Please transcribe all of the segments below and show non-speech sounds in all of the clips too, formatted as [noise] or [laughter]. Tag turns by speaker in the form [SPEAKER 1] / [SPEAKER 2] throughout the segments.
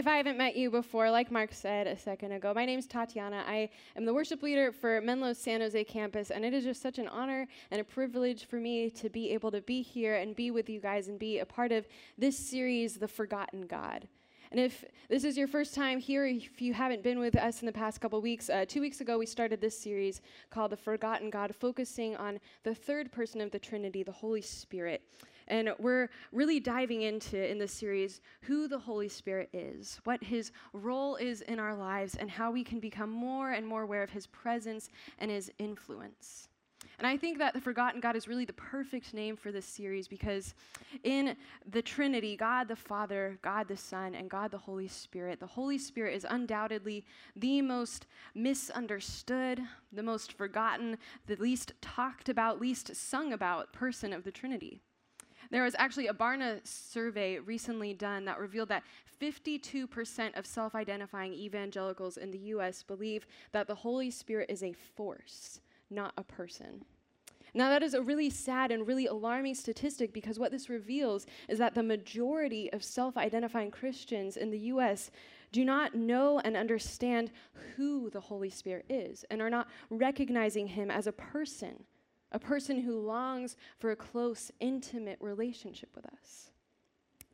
[SPEAKER 1] if I haven't met you before, like Mark said a second ago, my name is Tatiana. I am the worship leader for Menlo's San Jose campus, and it is just such an honor and a privilege for me to be able to be here and be with you guys and be a part of this series, The Forgotten God. And if this is your first time here, if you haven't been with us in the past couple weeks, uh, two weeks ago we started this series called The Forgotten God, focusing on the third person of the Trinity, the Holy Spirit. And we're really diving into in this series who the Holy Spirit is, what his role is in our lives, and how we can become more and more aware of his presence and his influence. And I think that the Forgotten God is really the perfect name for this series because in the Trinity, God the Father, God the Son, and God the Holy Spirit, the Holy Spirit is undoubtedly the most misunderstood, the most forgotten, the least talked about, least sung about person of the Trinity. There was actually a Barna survey recently done that revealed that 52% of self identifying evangelicals in the US believe that the Holy Spirit is a force not a person. Now, that is a really sad and really alarming statistic because what this reveals is that the majority of self identifying Christians in the US do not know and understand who the Holy Spirit is and are not recognizing him as a person, a person who longs for a close, intimate relationship with us.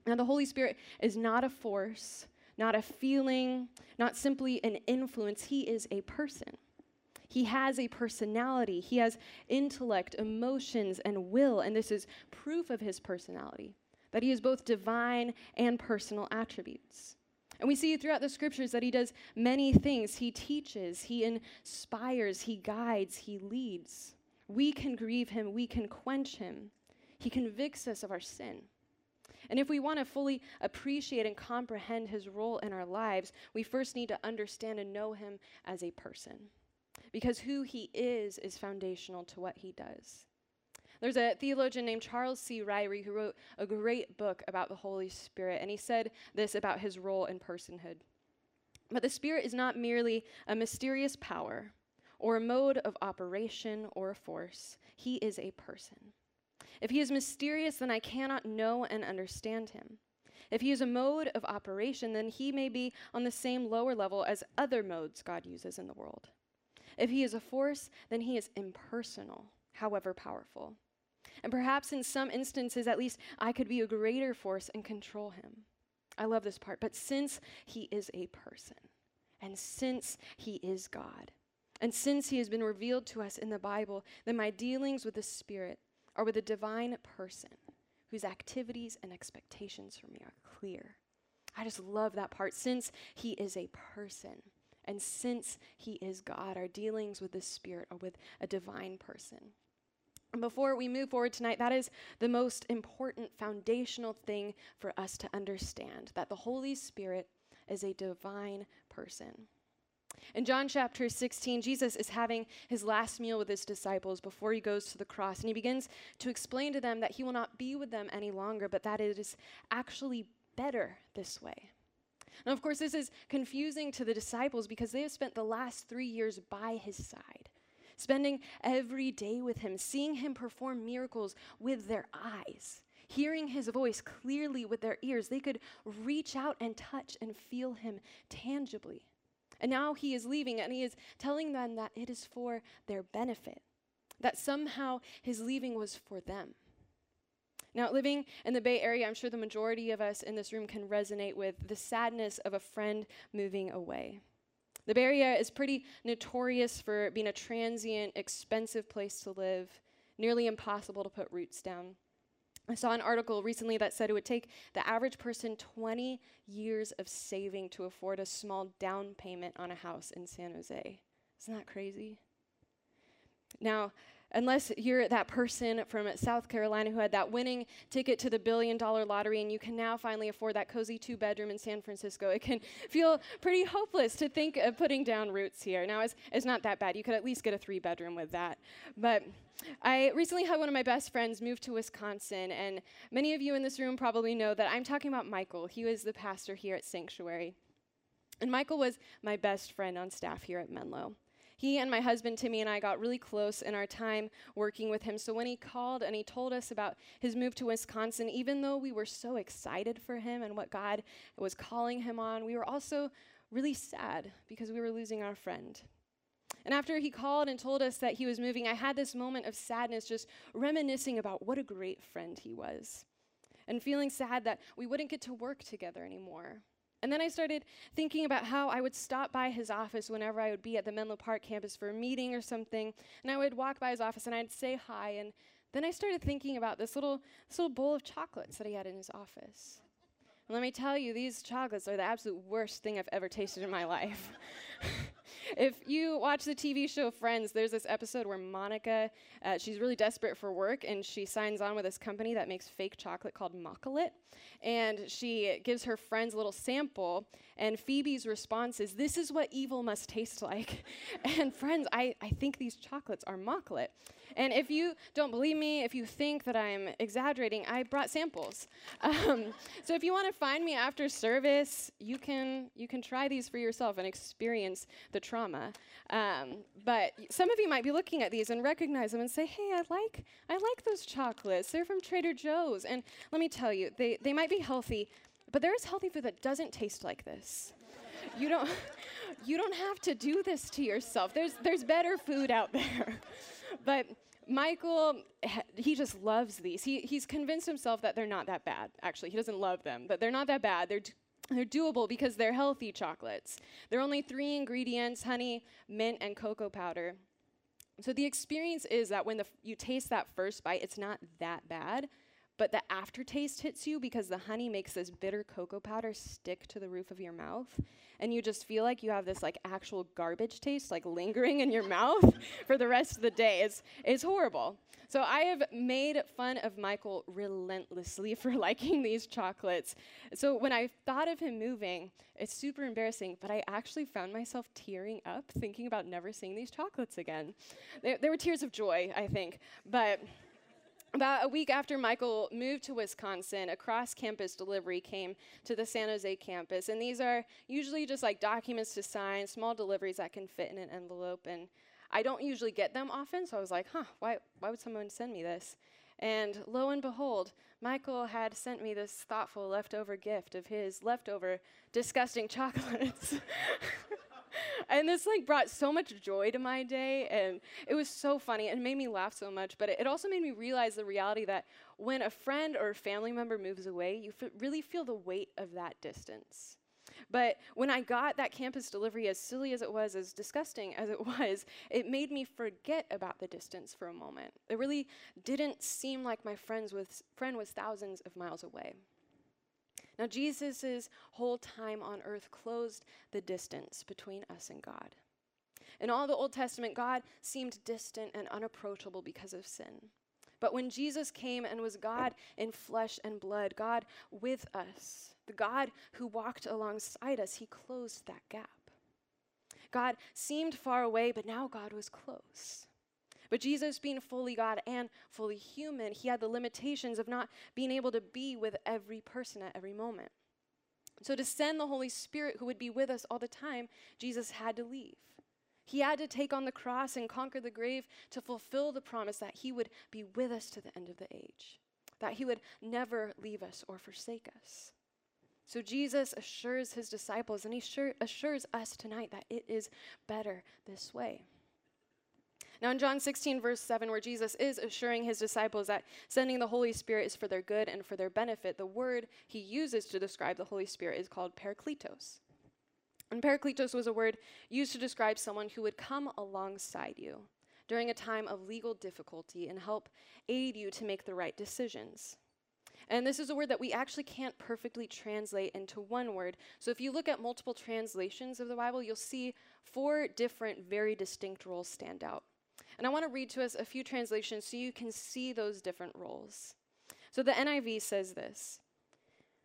[SPEAKER 1] Now, the Holy Spirit is not a force, not a feeling, not simply an influence, he is a person. He has a personality, he has intellect, emotions, and will, and this is proof of his personality that he has both divine and personal attributes. And we see throughout the scriptures that he does many things. He teaches, he inspires, he guides, he leads. We can grieve him, we can quench him. He convicts us of our sin. And if we want to fully appreciate and comprehend his role in our lives, we first need to understand and know him as a person because who he is is foundational to what he does. There's a theologian named Charles C. Ryrie who wrote a great book about the Holy Spirit, and he said this about his role in personhood. But the Spirit is not merely a mysterious power or a mode of operation or a force, he is a person. If he is mysterious, then I cannot know and understand him. If he is a mode of operation, then he may be on the same lower level as other modes God uses in the world. If he is a force, then he is impersonal, however powerful. And perhaps in some instances, at least, I could be a greater force and control him. I love this part. But since he is a person, and since he is God, and since he has been revealed to us in the Bible, then my dealings with the Spirit are with a divine person whose activities and expectations for me are clear. I just love that part. Since he is a person, and since He is God, our dealings with the Spirit are with a divine person. And before we move forward tonight, that is the most important foundational thing for us to understand that the Holy Spirit is a divine person. In John chapter 16, Jesus is having his last meal with his disciples before he goes to the cross, and he begins to explain to them that he will not be with them any longer, but that it is actually better this way. Now, of course, this is confusing to the disciples because they have spent the last three years by his side, spending every day with him, seeing him perform miracles with their eyes, hearing his voice clearly with their ears. They could reach out and touch and feel him tangibly. And now he is leaving and he is telling them that it is for their benefit, that somehow his leaving was for them. Now, living in the Bay Area, I'm sure the majority of us in this room can resonate with the sadness of a friend moving away. The Bay Area is pretty notorious for being a transient, expensive place to live, nearly impossible to put roots down. I saw an article recently that said it would take the average person 20 years of saving to afford a small down payment on a house in San Jose. Isn't that crazy? Now, unless you're that person from South Carolina who had that winning ticket to the billion dollar lottery and you can now finally afford that cozy two bedroom in San Francisco, it can feel pretty hopeless to think of putting down roots here. Now, it's, it's not that bad. You could at least get a three bedroom with that. But I recently had one of my best friends move to Wisconsin, and many of you in this room probably know that I'm talking about Michael. He was the pastor here at Sanctuary. And Michael was my best friend on staff here at Menlo. He and my husband Timmy and I got really close in our time working with him. So when he called and he told us about his move to Wisconsin, even though we were so excited for him and what God was calling him on, we were also really sad because we were losing our friend. And after he called and told us that he was moving, I had this moment of sadness, just reminiscing about what a great friend he was, and feeling sad that we wouldn't get to work together anymore. And then I started thinking about how I would stop by his office whenever I would be at the Menlo Park campus for a meeting or something, and I would walk by his office and I'd say hi. And then I started thinking about this little, this little bowl of chocolates that he had in his office. And let me tell you, these chocolates are the absolute worst thing I've ever tasted in my life. [laughs] if you watch the TV show Friends, there's this episode where Monica, uh, she's really desperate for work and she signs on with this company that makes fake chocolate called Mockolate. And she gives her friends a little sample, and Phoebe's response is, This is what evil must taste like. [laughs] and friends, I, I think these chocolates are Mockolate. And if you don't believe me, if you think that I'm exaggerating, I brought samples. [laughs] Um, so if you want to find me after service, you can you can try these for yourself and experience the trauma. Um, but some of you might be looking at these and recognize them and say, "Hey, I like I like those chocolates. They're from Trader Joe's." And let me tell you, they they might be healthy, but there is healthy food that doesn't taste like this. you don't [laughs] you don't have to do this to yourself. There's there's better food out there. [laughs] but Michael, he just loves these. He, he's convinced himself that they're not that bad. Actually, he doesn't love them, but they're not that bad. They're, they're doable because they're healthy chocolates. They're only three ingredients honey, mint, and cocoa powder. So the experience is that when the, you taste that first bite, it's not that bad, but the aftertaste hits you because the honey makes this bitter cocoa powder stick to the roof of your mouth. And you just feel like you have this like actual garbage taste like lingering in your [laughs] mouth for the rest of the day. It's it's horrible. So i have made fun of michael relentlessly [laughs] for liking these chocolates. So when i thought of him moving it's super embarrassing but i actually found myself tearing up thinking about never seeing these chocolates again. There, there were tears of joy i think. But about a week after Michael moved to Wisconsin, a cross campus delivery came to the San Jose campus. And these are usually just like documents to sign, small deliveries that can fit in an envelope. And I don't usually get them often, so I was like, huh, why, why would someone send me this? And lo and behold, Michael had sent me this thoughtful leftover gift of his leftover disgusting [laughs] chocolates. [laughs] [laughs] and this like brought so much joy to my day and it was so funny and made me laugh so much but it, it also made me realize the reality that when a friend or a family member moves away you f- really feel the weight of that distance but when I got that campus delivery, as silly as it was, as disgusting as it [laughs] was, it made me forget about the distance for a moment. It really didn't seem like my friends was, friend was thousands of miles away. Now, Jesus' whole time on earth closed the distance between us and God. In all the Old Testament, God seemed distant and unapproachable because of sin. But when Jesus came and was God in flesh and blood, God with us, the God who walked alongside us, he closed that gap. God seemed far away, but now God was close. But Jesus, being fully God and fully human, he had the limitations of not being able to be with every person at every moment. So, to send the Holy Spirit who would be with us all the time, Jesus had to leave. He had to take on the cross and conquer the grave to fulfill the promise that he would be with us to the end of the age, that he would never leave us or forsake us. So Jesus assures his disciples and he assures us tonight that it is better this way. Now, in John 16, verse 7, where Jesus is assuring his disciples that sending the Holy Spirit is for their good and for their benefit, the word he uses to describe the Holy Spirit is called parakletos. And parakletos was a word used to describe someone who would come alongside you during a time of legal difficulty and help aid you to make the right decisions. And this is a word that we actually can't perfectly translate into one word. So if you look at multiple translations of the Bible, you'll see four different, very distinct roles stand out. And I want to read to us a few translations so you can see those different roles. So the NIV says this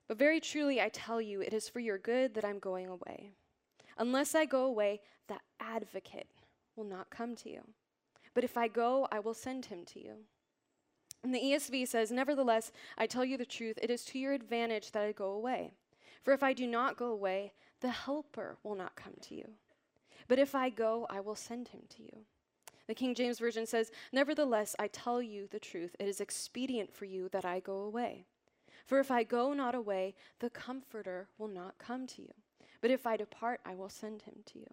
[SPEAKER 1] But very truly I tell you, it is for your good that I'm going away. Unless I go away, the advocate will not come to you. But if I go, I will send him to you. And the ESV says, Nevertheless, I tell you the truth, it is to your advantage that I go away. For if I do not go away, the Helper will not come to you. But if I go, I will send him to you. The King James Version says, Nevertheless, I tell you the truth. It is expedient for you that I go away. For if I go not away, the Comforter will not come to you. But if I depart, I will send him to you.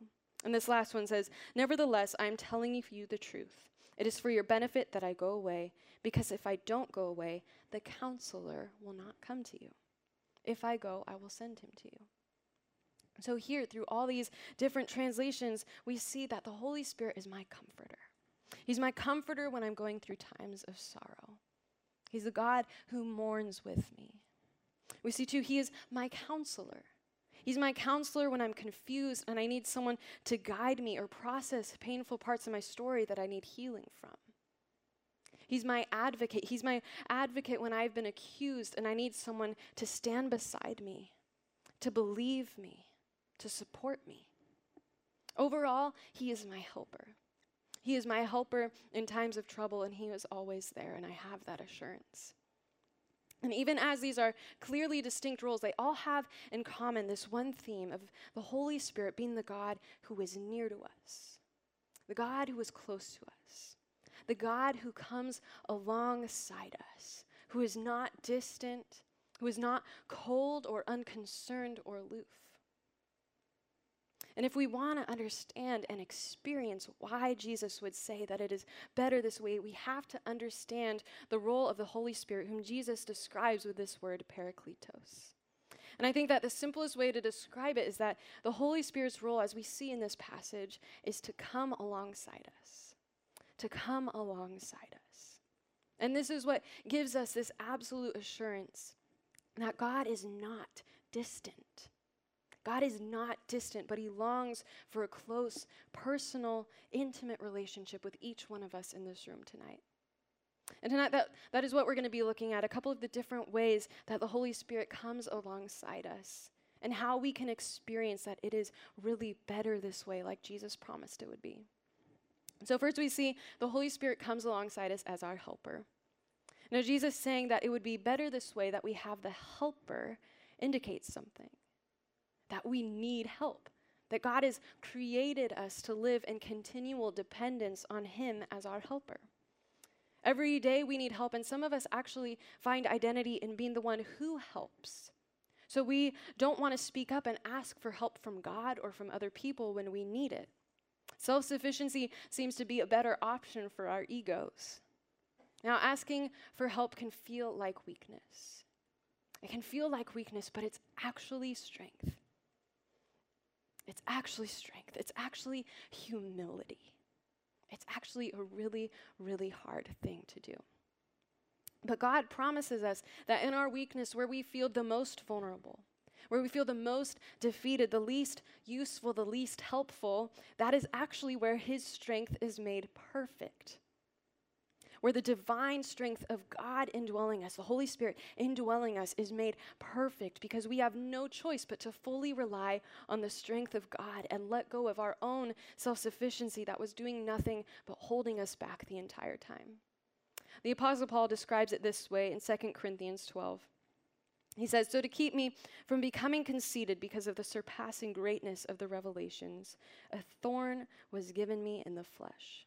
[SPEAKER 1] And this last one says, Nevertheless, I am telling you the truth. It is for your benefit that I go away, because if I don't go away, the counselor will not come to you. If I go, I will send him to you. So, here, through all these different translations, we see that the Holy Spirit is my comforter. He's my comforter when I'm going through times of sorrow. He's the God who mourns with me. We see, too, He is my counselor. He's my counselor when I'm confused and I need someone to guide me or process painful parts of my story that I need healing from. He's my advocate. He's my advocate when I've been accused and I need someone to stand beside me, to believe me, to support me. Overall, He is my helper. He is my helper in times of trouble, and He is always there, and I have that assurance. And even as these are clearly distinct roles, they all have in common this one theme of the Holy Spirit being the God who is near to us, the God who is close to us, the God who comes alongside us, who is not distant, who is not cold or unconcerned or aloof. And if we want to understand and experience why Jesus would say that it is better this way, we have to understand the role of the Holy Spirit, whom Jesus describes with this word, parakletos. And I think that the simplest way to describe it is that the Holy Spirit's role, as we see in this passage, is to come alongside us. To come alongside us. And this is what gives us this absolute assurance that God is not distant. God is not distant, but He longs for a close, personal, intimate relationship with each one of us in this room tonight. And tonight, that, that is what we're going to be looking at a couple of the different ways that the Holy Spirit comes alongside us and how we can experience that it is really better this way, like Jesus promised it would be. So, first, we see the Holy Spirit comes alongside us as our helper. Now, Jesus saying that it would be better this way that we have the helper indicates something that we need help, that God has created us to live in continual dependence on Him as our helper. Every day we need help, and some of us actually find identity in being the one who helps. So we don't want to speak up and ask for help from God or from other people when we need it. Self sufficiency seems to be a better option for our egos. Now, asking for help can feel like weakness. It can feel like weakness, but it's actually strength. It's actually strength. It's actually humility. It's actually a really, really hard thing to do. But God promises us that in our weakness, where we feel the most vulnerable, where we feel the most defeated, the least useful, the least helpful, that is actually where His strength is made perfect where the divine strength of God indwelling us, the Holy Spirit indwelling us, is made perfect because we have no choice but to fully rely on the strength of God and let go of our own self sufficiency that was doing nothing but holding us back the entire time. The Apostle Paul describes it this way in 2 Corinthians 12. He says, So to keep me from becoming conceited because of the surpassing greatness of the revelations, a thorn was given me in the flesh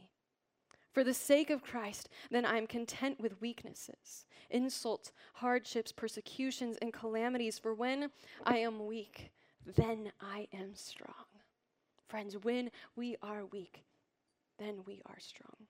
[SPEAKER 1] For the sake of Christ, then I am content with weaknesses, insults, hardships, persecutions, and calamities. For when I am weak, then I am strong. Friends, when we are weak, then we are strong.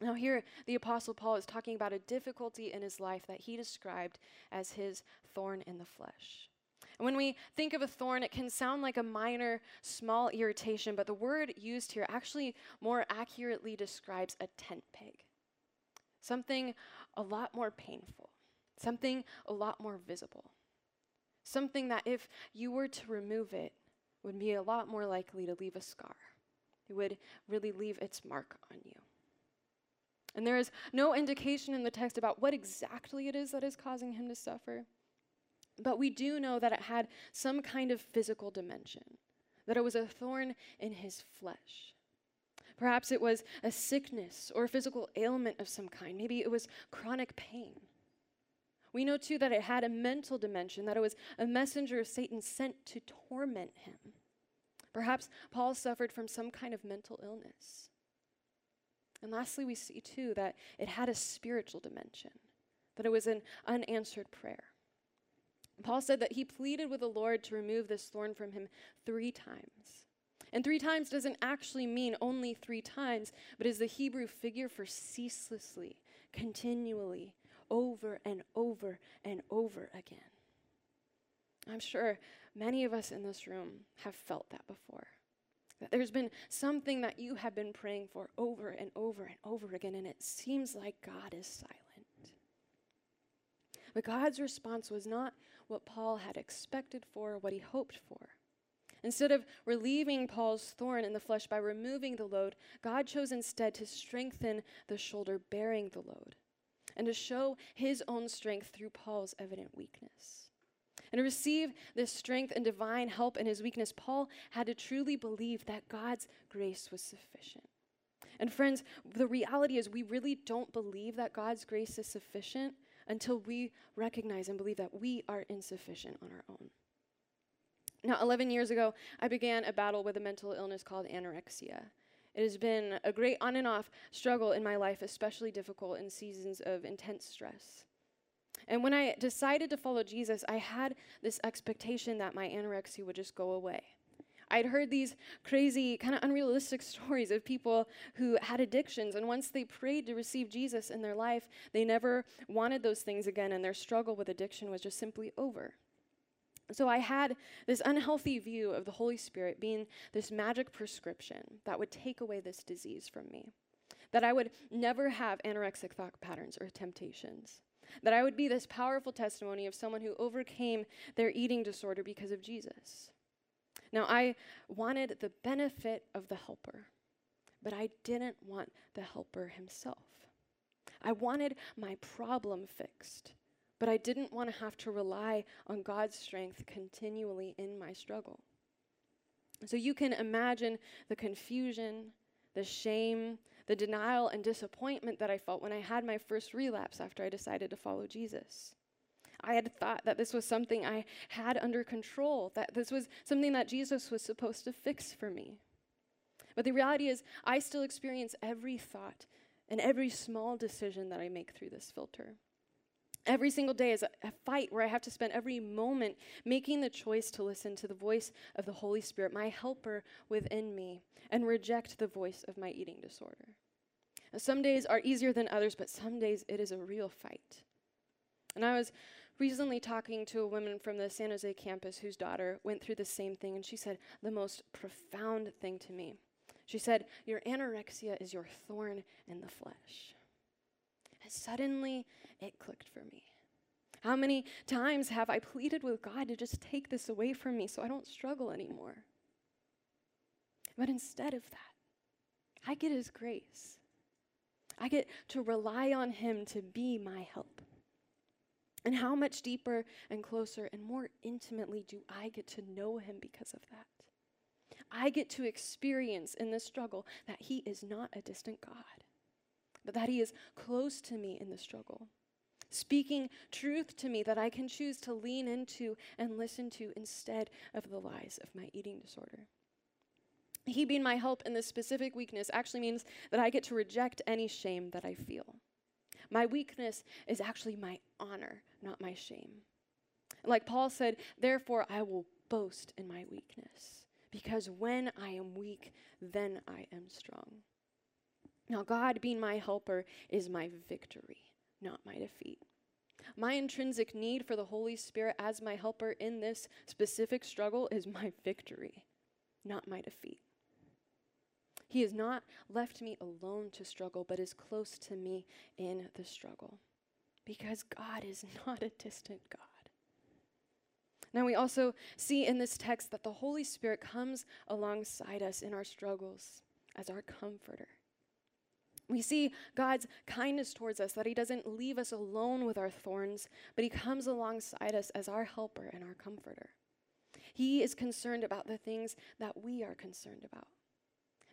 [SPEAKER 1] Now, here, the Apostle Paul is talking about a difficulty in his life that he described as his thorn in the flesh. And when we think of a thorn, it can sound like a minor, small irritation, but the word used here actually more accurately describes a tent peg. Something a lot more painful, something a lot more visible. Something that if you were to remove it, would be a lot more likely to leave a scar. It would really leave its mark on you. And there is no indication in the text about what exactly it is that is causing him to suffer. But we do know that it had some kind of physical dimension, that it was a thorn in his flesh. Perhaps it was a sickness or a physical ailment of some kind. Maybe it was chronic pain. We know too that it had a mental dimension, that it was a messenger of Satan sent to torment him. Perhaps Paul suffered from some kind of mental illness. And lastly, we see too that it had a spiritual dimension, that it was an unanswered prayer. Paul said that he pleaded with the Lord to remove this thorn from him three times. And three times doesn't actually mean only three times, but is the Hebrew figure for ceaselessly, continually, over and over and over again. I'm sure many of us in this room have felt that before. That there's been something that you have been praying for over and over and over again, and it seems like God is silent. But God's response was not what Paul had expected for, what he hoped for. Instead of relieving Paul's thorn in the flesh by removing the load, God chose instead to strengthen the shoulder bearing the load and to show his own strength through Paul's evident weakness. And to receive this strength and divine help in his weakness, Paul had to truly believe that God's grace was sufficient. And friends, the reality is we really don't believe that God's grace is sufficient until we recognize and believe that we are insufficient on our own. Now, 11 years ago, I began a battle with a mental illness called anorexia. It has been a great on and off struggle in my life, especially difficult in seasons of intense stress. And when I decided to follow Jesus, I had this expectation that my anorexia would just go away. I'd heard these crazy, kind of unrealistic [laughs] stories of people who had addictions, and once they prayed to receive Jesus in their life, they never wanted those things again, and their struggle with addiction was just simply over. So I had this unhealthy view of the Holy Spirit being this magic prescription that would take away this disease from me. That I would never have anorexic thought patterns or temptations. That I would be this powerful testimony of someone who overcame their eating disorder because of Jesus. Now, I wanted the benefit of the helper, but I didn't want the helper himself. I wanted my problem fixed, but I didn't want to have to rely on God's strength continually in my struggle. So you can imagine the confusion, the shame, the denial, and disappointment that I felt when I had my first relapse after I decided to follow Jesus. I had thought that this was something I had under control, that this was something that Jesus was supposed to fix for me. But the reality is, I still experience every thought and every small decision that I make through this filter. Every single day is a, a, fight where I have to spend every moment making the choice to listen to the voice of the Holy Spirit, my helper within me, and reject the voice of my eating disorder. Now, some days are easier than others, but some days it is a real fight. And I was recently talking to a woman from the San Jose campus whose daughter went through the same thing, and she said the most profound thing to me. She said, Your anorexia is your thorn in the flesh. And suddenly it clicked for me. How many times have I pleaded with God to just take this away from me so I don't struggle anymore? But instead of that, I get His grace. I get to rely on Him to be my help. And how much deeper and closer and more intimately do I get to know Him because of that? I get to experience in this struggle that He is not a distant God, but that He is close to me in the struggle, speaking truth to me that I can choose to lean into and listen to instead of the lies of my eating disorder. He being my help in this specific weakness actually means that I get to reject any shame that I feel. My weakness is actually my honor, not my shame. Like Paul said, therefore I will boast in my weakness, because when I am weak, then I am strong. Now, God being my helper is my victory, not my defeat. My intrinsic need for the Holy Spirit as my helper in this specific struggle is my victory, not my defeat. He has not left me alone to struggle, but is close to me in the struggle. Because God is [laughs] not a distant God. Now, we also see in this text that the Holy Spirit comes alongside us in our struggles as our comforter. We see God's kindness towards us, that He doesn't leave us alone with our thorns, but He comes alongside us as our helper and our comforter. He is concerned about the things that we are concerned about.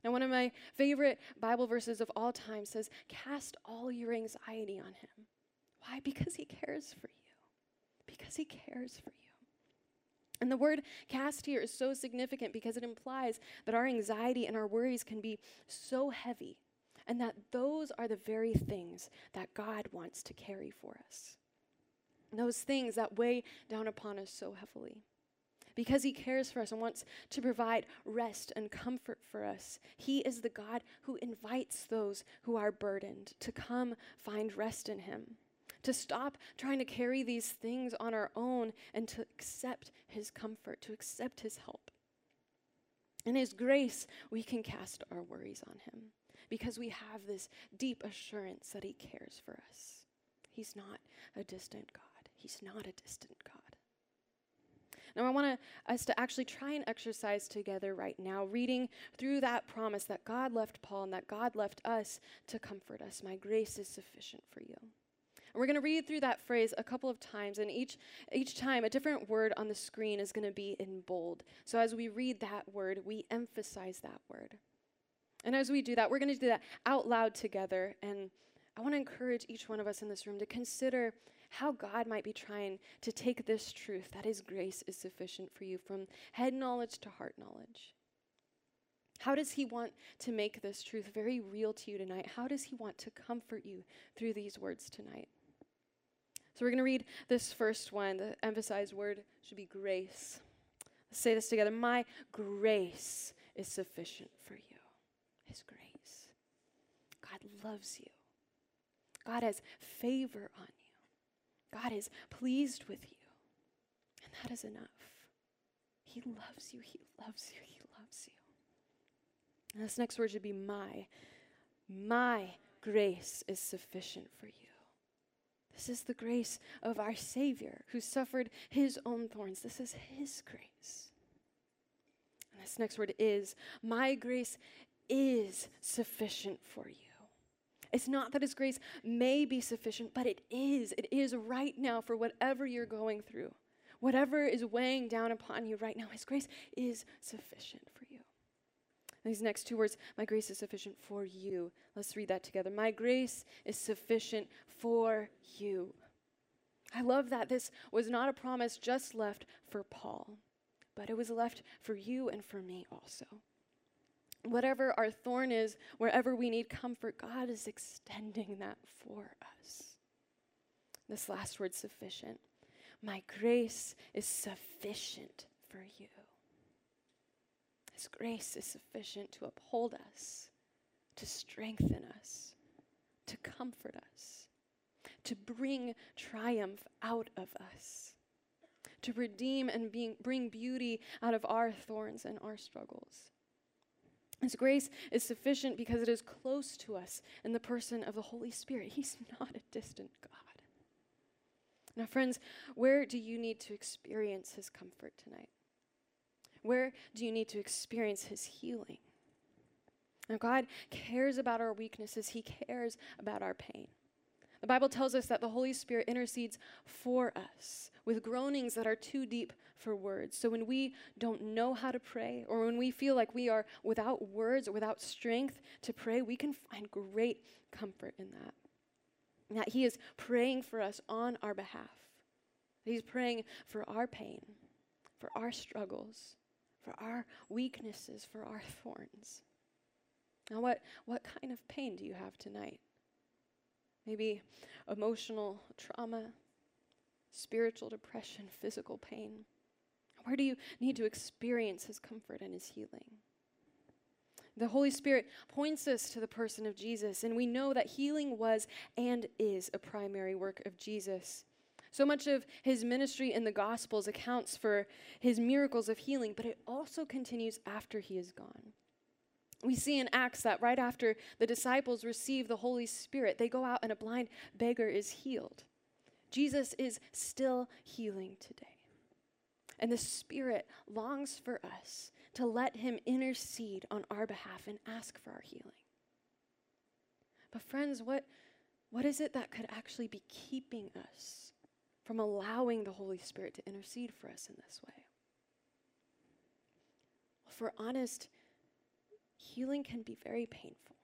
[SPEAKER 1] Now, one of my favorite Bible verses of all time says, Cast all your anxiety on Him. Why? Because He cares for you. Because He cares for you. And the word cast here is so significant because it implies that our anxiety and our worries can be so heavy and that those are the very things that God wants to carry for us. Those things that weigh down upon us so heavily. Because he cares for us and wants to provide rest and comfort for us, he is the God who invites those who are burdened to come find rest in him, to stop trying to carry these things on our own and to accept his comfort, to accept his help. In his grace, we can cast our worries on him because we have this deep assurance that He cares for us. He's not a distant God. He's not a distant God. Now, I want us to actually try and exercise together right now, reading through that promise that God left Paul and that God left us to comfort us. My grace is sufficient for you. And we're going to read through that phrase a couple of times, and each, each time a different word on the screen is going to be in bold. So as we read that word, we emphasize that word. And as we do that, we're going to do that out loud together. And I want to encourage each one of us in this room to consider how God might be trying to take this truth that His grace is sufficient for you from head knowledge to heart knowledge. How does He want to make this truth very real to you tonight? How does He want to comfort you through these words tonight? So we're going to read this first one. The emphasized word should be grace. Let's say this together. My grace is sufficient for you. His grace. God loves you. God has favor on. God is pleased with you. And that is enough. He loves you. He loves you. He loves you. And this next word should be my. My grace is sufficient for you. This is the grace of our Savior who suffered his own thorns. This is his grace. And this next word is my grace is sufficient for you. It's not that His grace may be sufficient, but it is. It is right now for whatever you're going through. Whatever is weighing down upon you right now, His grace is sufficient for you. these next two words, my grace is sufficient for you. Let's read that together. My grace is sufficient for you. I love that this was not a promise just left for Paul, but it was left for you and for me also whatever our thorn is, wherever we need comfort, God is extending that for us. This last word, sufficient. My grace is sufficient for you. His grace is sufficient to uphold us, to strengthen us, to comfort us, to bring triumph out of us, to redeem and being, bring beauty out of our thorns and our struggles. His grace is sufficient because it is close to us in the person of the Holy Spirit. He's not a distant God. Now, friends, where do you need to experience His comfort tonight? Where do you need to experience His healing? Now, God cares about our weaknesses, He cares about our pain. The Bible tells us that the Holy Spirit intercedes for us with groanings that are too deep for words. So when we don't know how to pray, or when we feel like we are without words or without strength to pray, we can find great comfort in that. That He is praying for us on our behalf. He's praying for our pain, for our struggles, for our weaknesses, for our [laughs] thorns. Now, what, what kind of pain do you have tonight? Maybe emotional trauma, spiritual depression, physical pain. Where do you need to experience his comfort and his healing? The Holy Spirit points us to the person of Jesus, and we know that healing was and is a primary work of Jesus. So much of his ministry in the Gospels accounts for his miracles of healing, but it also continues after he is gone. We see in Acts that right after the disciples receive the Holy Spirit, they go out and a blind beggar is healed. Jesus is still healing today. And the Spirit longs for us to let Him intercede on our behalf and ask for our healing. But, friends, what, what is it that could actually be keeping us from allowing the Holy Spirit to intercede for us in this way? Well, if we're honest, healing can be very painful.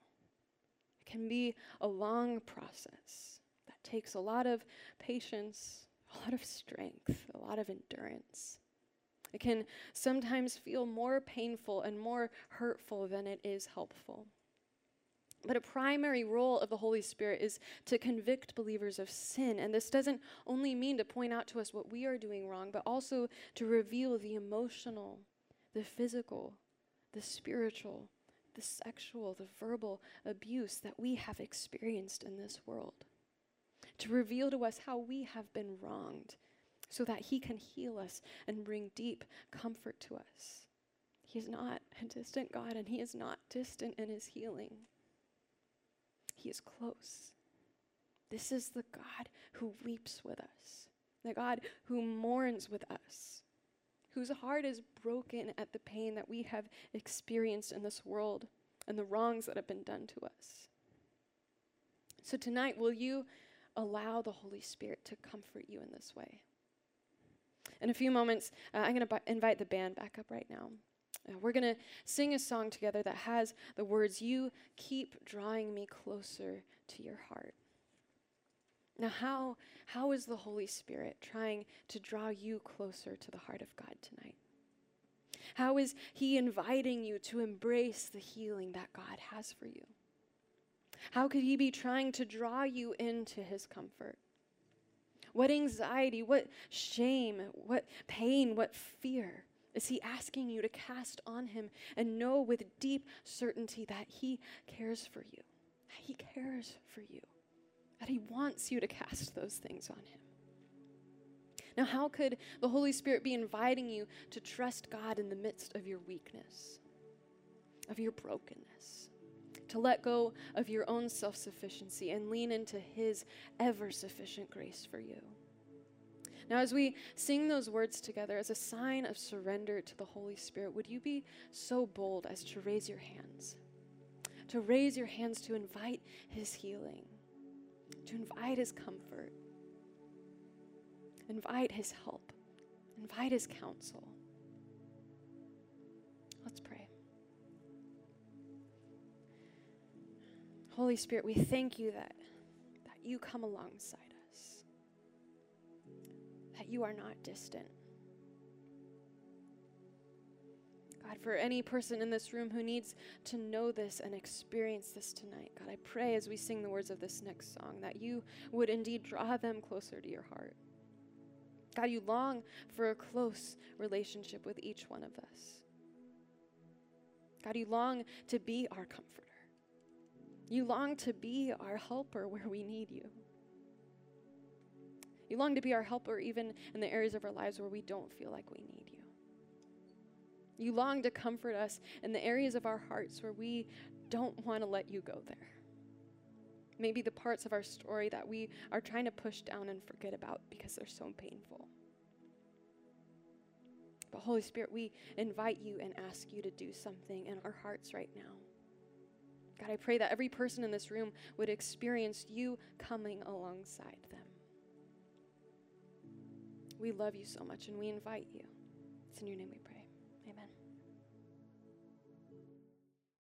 [SPEAKER 1] It can be a long process that takes a lot of patience, a lot of strength, a lot of endurance. It can sometimes feel more painful and more hurtful than it is helpful. But a primary role of the Holy Spirit is to convict believers of sin. And this doesn't only mean to point out to us what we are doing wrong, but also to reveal the emotional, the physical, the spiritual, the sexual, the verbal abuse that we have experienced in this world. To reveal to us how we have been wronged so that He can heal us and bring deep comfort to us. He is not a distant God, and He is not distant in His healing. He is close. This is the God who weeps with us, the God who mourns with us, whose heart is broken at the pain that we have experienced in this world and the wrongs that have been done to us. So, tonight, will you allow the Holy Spirit to comfort you in this way? In a few moments, uh, I'm going to invite the band back up right now. Uh, we're going to sing a song together that has the words, You keep drawing me closer to your heart. Now, how, how is the Holy Spirit trying to draw you closer to the heart of God tonight? How is He inviting you to embrace the healing that God has for you? How could He be trying to draw you into His comfort? What anxiety, what shame, what pain, what fear is He asking you to cast on Him and know with deep certainty that He cares for you? He cares for you, that He wants you to cast those things on Him. Now, how could the Holy Spirit be inviting you to trust God in the midst of your weakness, of your brokenness, to let go of your own self sufficiency and lean into His ever sufficient grace for you? Now, as we sing those words together as a sign of surrender to the Holy Spirit, would you be so bold as to raise your hands? To raise your hands to invite His healing, to invite His comfort, invite His help, invite His counsel. Let's pray. Holy Spirit, we thank you that, that you come alongside us, that you are not distant. God, for any person in this room who needs to know this and experience this tonight, God, I pray as we sing the words of this next song that you would indeed draw them closer to your heart. God, you long for a close relationship with each one of us. God, you long to be our comforter. You long to be our helper where we need you. You long to be our helper even in the areas of our lives where we don't feel like we need you. You long to comfort us in the areas of our hearts where we don't want to let you go there. Maybe the parts of our story that we are trying to push down and forget about because they're so painful. But Holy Spirit, we invite you and ask you to do something in our hearts right now. God, I pray that every person in this room would experience you coming alongside them. We love you so much and we invite you. It's in your name we pray.